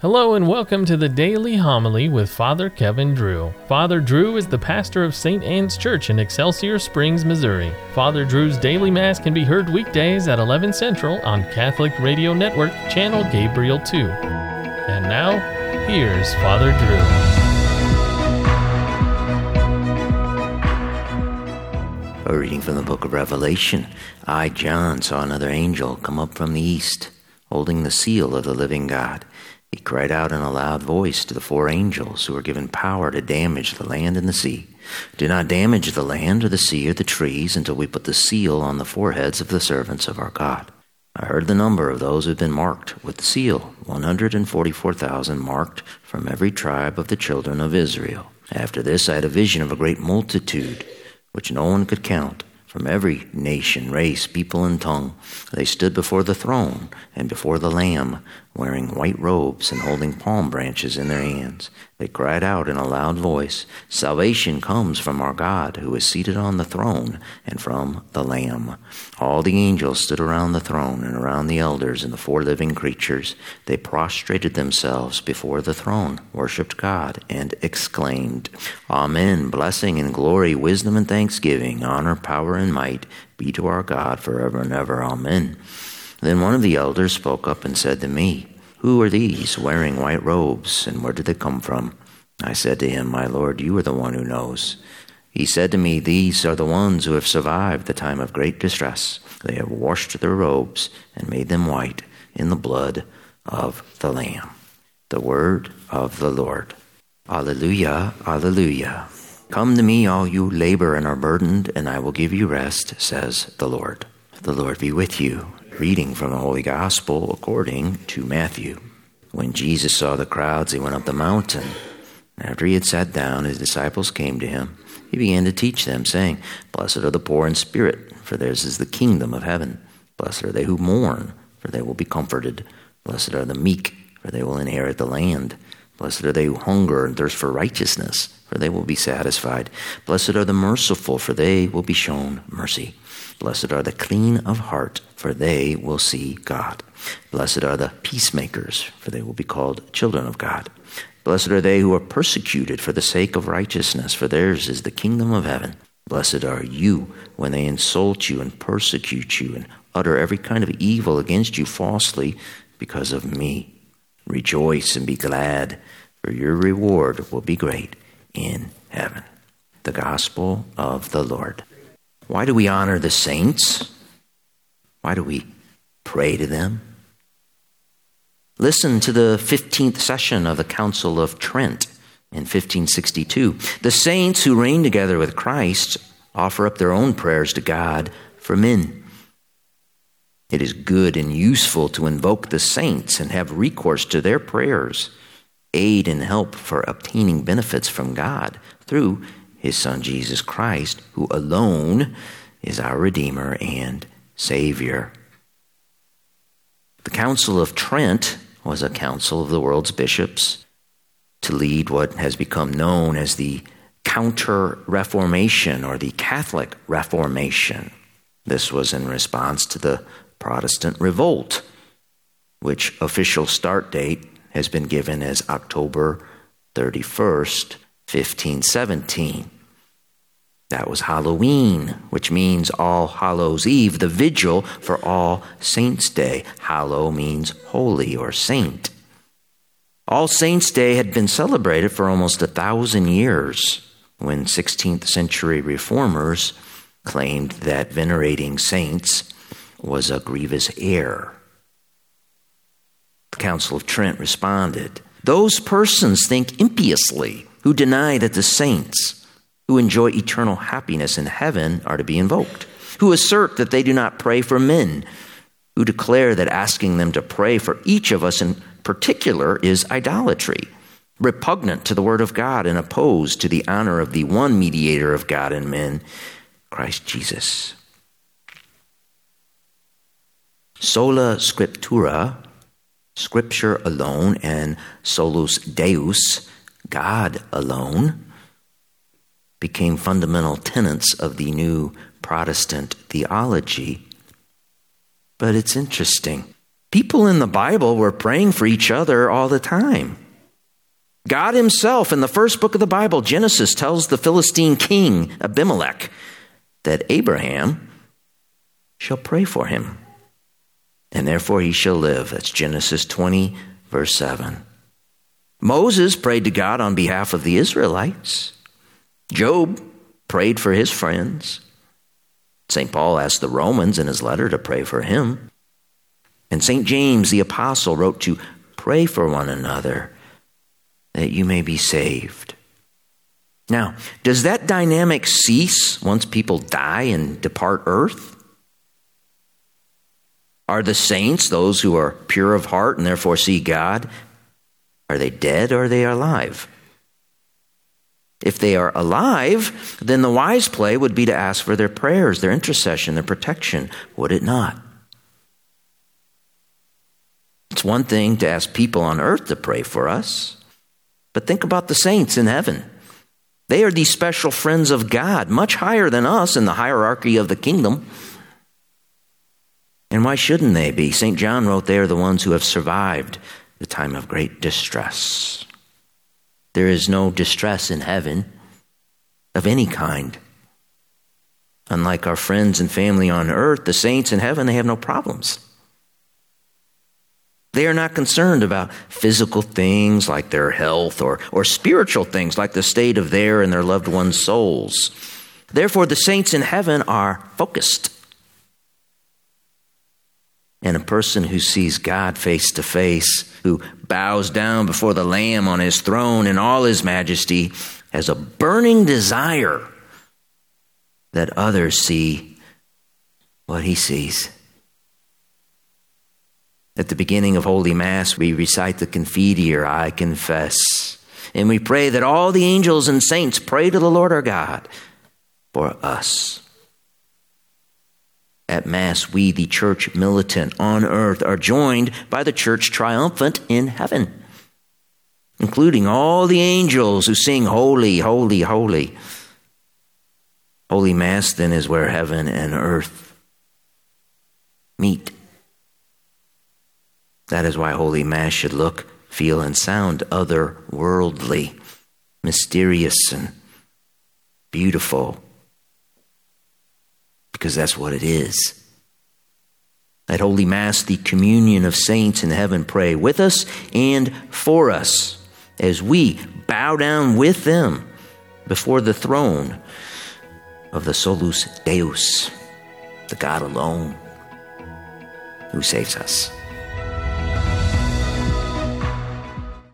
Hello and welcome to the Daily Homily with Father Kevin Drew. Father Drew is the pastor of St. Anne's Church in Excelsior Springs, Missouri. Father Drew's daily mass can be heard weekdays at 11 Central on Catholic Radio Network, channel Gabriel 2. And now, here's Father Drew. A reading from the book of Revelation. I, John, saw another angel come up from the east, holding the seal of the living God. He cried out in a loud voice to the four angels who were given power to damage the land and the sea. Do not damage the land or the sea or the trees until we put the seal on the foreheads of the servants of our God. I heard the number of those who had been marked with the seal 144,000 marked from every tribe of the children of Israel. After this, I had a vision of a great multitude, which no one could count from every nation, race, people, and tongue. They stood before the throne and before the Lamb, wearing white robes and holding palm branches in their hands. They cried out in a loud voice Salvation comes from our God, who is seated on the throne, and from the Lamb. All the angels stood around the throne and around the elders and the four living creatures. They prostrated themselves before the throne, worshipped God, and exclaimed, Amen. Blessing and glory, wisdom and thanksgiving, honor, power, and might be to our God forever and ever. Amen. Then one of the elders spoke up and said to me, Who are these wearing white robes, and where did they come from? I said to him, My Lord, you are the one who knows. He said to me, These are the ones who have survived the time of great distress. They have washed their robes and made them white in the blood of the Lamb. The word of the Lord. Alleluia, alleluia. Come to me, all you labor and are burdened, and I will give you rest, says the Lord. The Lord be with you. Reading from the Holy Gospel according to Matthew. When Jesus saw the crowds, he went up the mountain. After he had sat down, his disciples came to him. He began to teach them, saying, Blessed are the poor in spirit, for theirs is the kingdom of heaven. Blessed are they who mourn, for they will be comforted. Blessed are the meek, for they will inherit the land. Blessed are they who hunger and thirst for righteousness, for they will be satisfied. Blessed are the merciful, for they will be shown mercy. Blessed are the clean of heart, for they will see God. Blessed are the peacemakers, for they will be called children of God. Blessed are they who are persecuted for the sake of righteousness, for theirs is the kingdom of heaven. Blessed are you when they insult you and persecute you and utter every kind of evil against you falsely because of me. Rejoice and be glad, for your reward will be great in heaven. The Gospel of the Lord. Why do we honor the saints? Why do we pray to them? Listen to the 15th session of the Council of Trent in 1562. The saints who reign together with Christ offer up their own prayers to God for men. It is good and useful to invoke the saints and have recourse to their prayers, aid and help for obtaining benefits from God through his Son Jesus Christ, who alone is our Redeemer and Savior. The Council of Trent was a council of the world's bishops to lead what has become known as the Counter Reformation or the Catholic Reformation. This was in response to the Protestant Revolt, which official start date has been given as October 31st, 1517. That was Halloween, which means All Hallows Eve, the vigil for All Saints' Day. Hallow means holy or saint. All Saints' Day had been celebrated for almost a thousand years when 16th century reformers claimed that venerating saints was a grievous error. The Council of Trent responded Those persons think impiously who deny that the saints who enjoy eternal happiness in heaven are to be invoked, who assert that they do not pray for men, who declare that asking them to pray for each of us in particular is idolatry, repugnant to the Word of God and opposed to the honor of the one mediator of God and men, Christ Jesus. Sola Scriptura, Scripture alone, and Solus Deus, God alone became fundamental tenets of the new Protestant theology. But it's interesting. People in the Bible were praying for each other all the time. God Himself, in the first book of the Bible, Genesis, tells the Philistine king Abimelech that Abraham shall pray for him, and therefore he shall live. That's Genesis 20, verse 7. Moses prayed to God on behalf of the Israelites. Job prayed for his friends. St. Paul asked the Romans in his letter to pray for him. And St. James the Apostle wrote to pray for one another that you may be saved. Now, does that dynamic cease once people die and depart earth? Are the saints, those who are pure of heart and therefore see God, are they dead or are they alive? If they are alive, then the wise play would be to ask for their prayers, their intercession, their protection, would it not? It's one thing to ask people on earth to pray for us, but think about the saints in heaven. They are these special friends of God, much higher than us in the hierarchy of the kingdom. And why shouldn't they be? St. John wrote they are the ones who have survived the time of great distress. There is no distress in heaven of any kind. Unlike our friends and family on earth, the saints in heaven, they have no problems. They are not concerned about physical things like their health or, or spiritual things like the state of their and their loved ones' souls. Therefore, the saints in heaven are focused. And a person who sees God face to face, who bows down before the Lamb on his throne in all his majesty, has a burning desire that others see what he sees. At the beginning of Holy Mass, we recite the Confiteor, I confess. And we pray that all the angels and saints pray to the Lord our God for us. At Mass, we, the church militant on earth, are joined by the church triumphant in heaven, including all the angels who sing, Holy, Holy, Holy. Holy Mass, then, is where heaven and earth meet. That is why Holy Mass should look, feel, and sound otherworldly, mysterious, and beautiful, because that's what it is. At Holy Mass, the communion of saints in heaven pray with us and for us as we bow down with them before the throne of the Solus Deus, the God alone who saves us.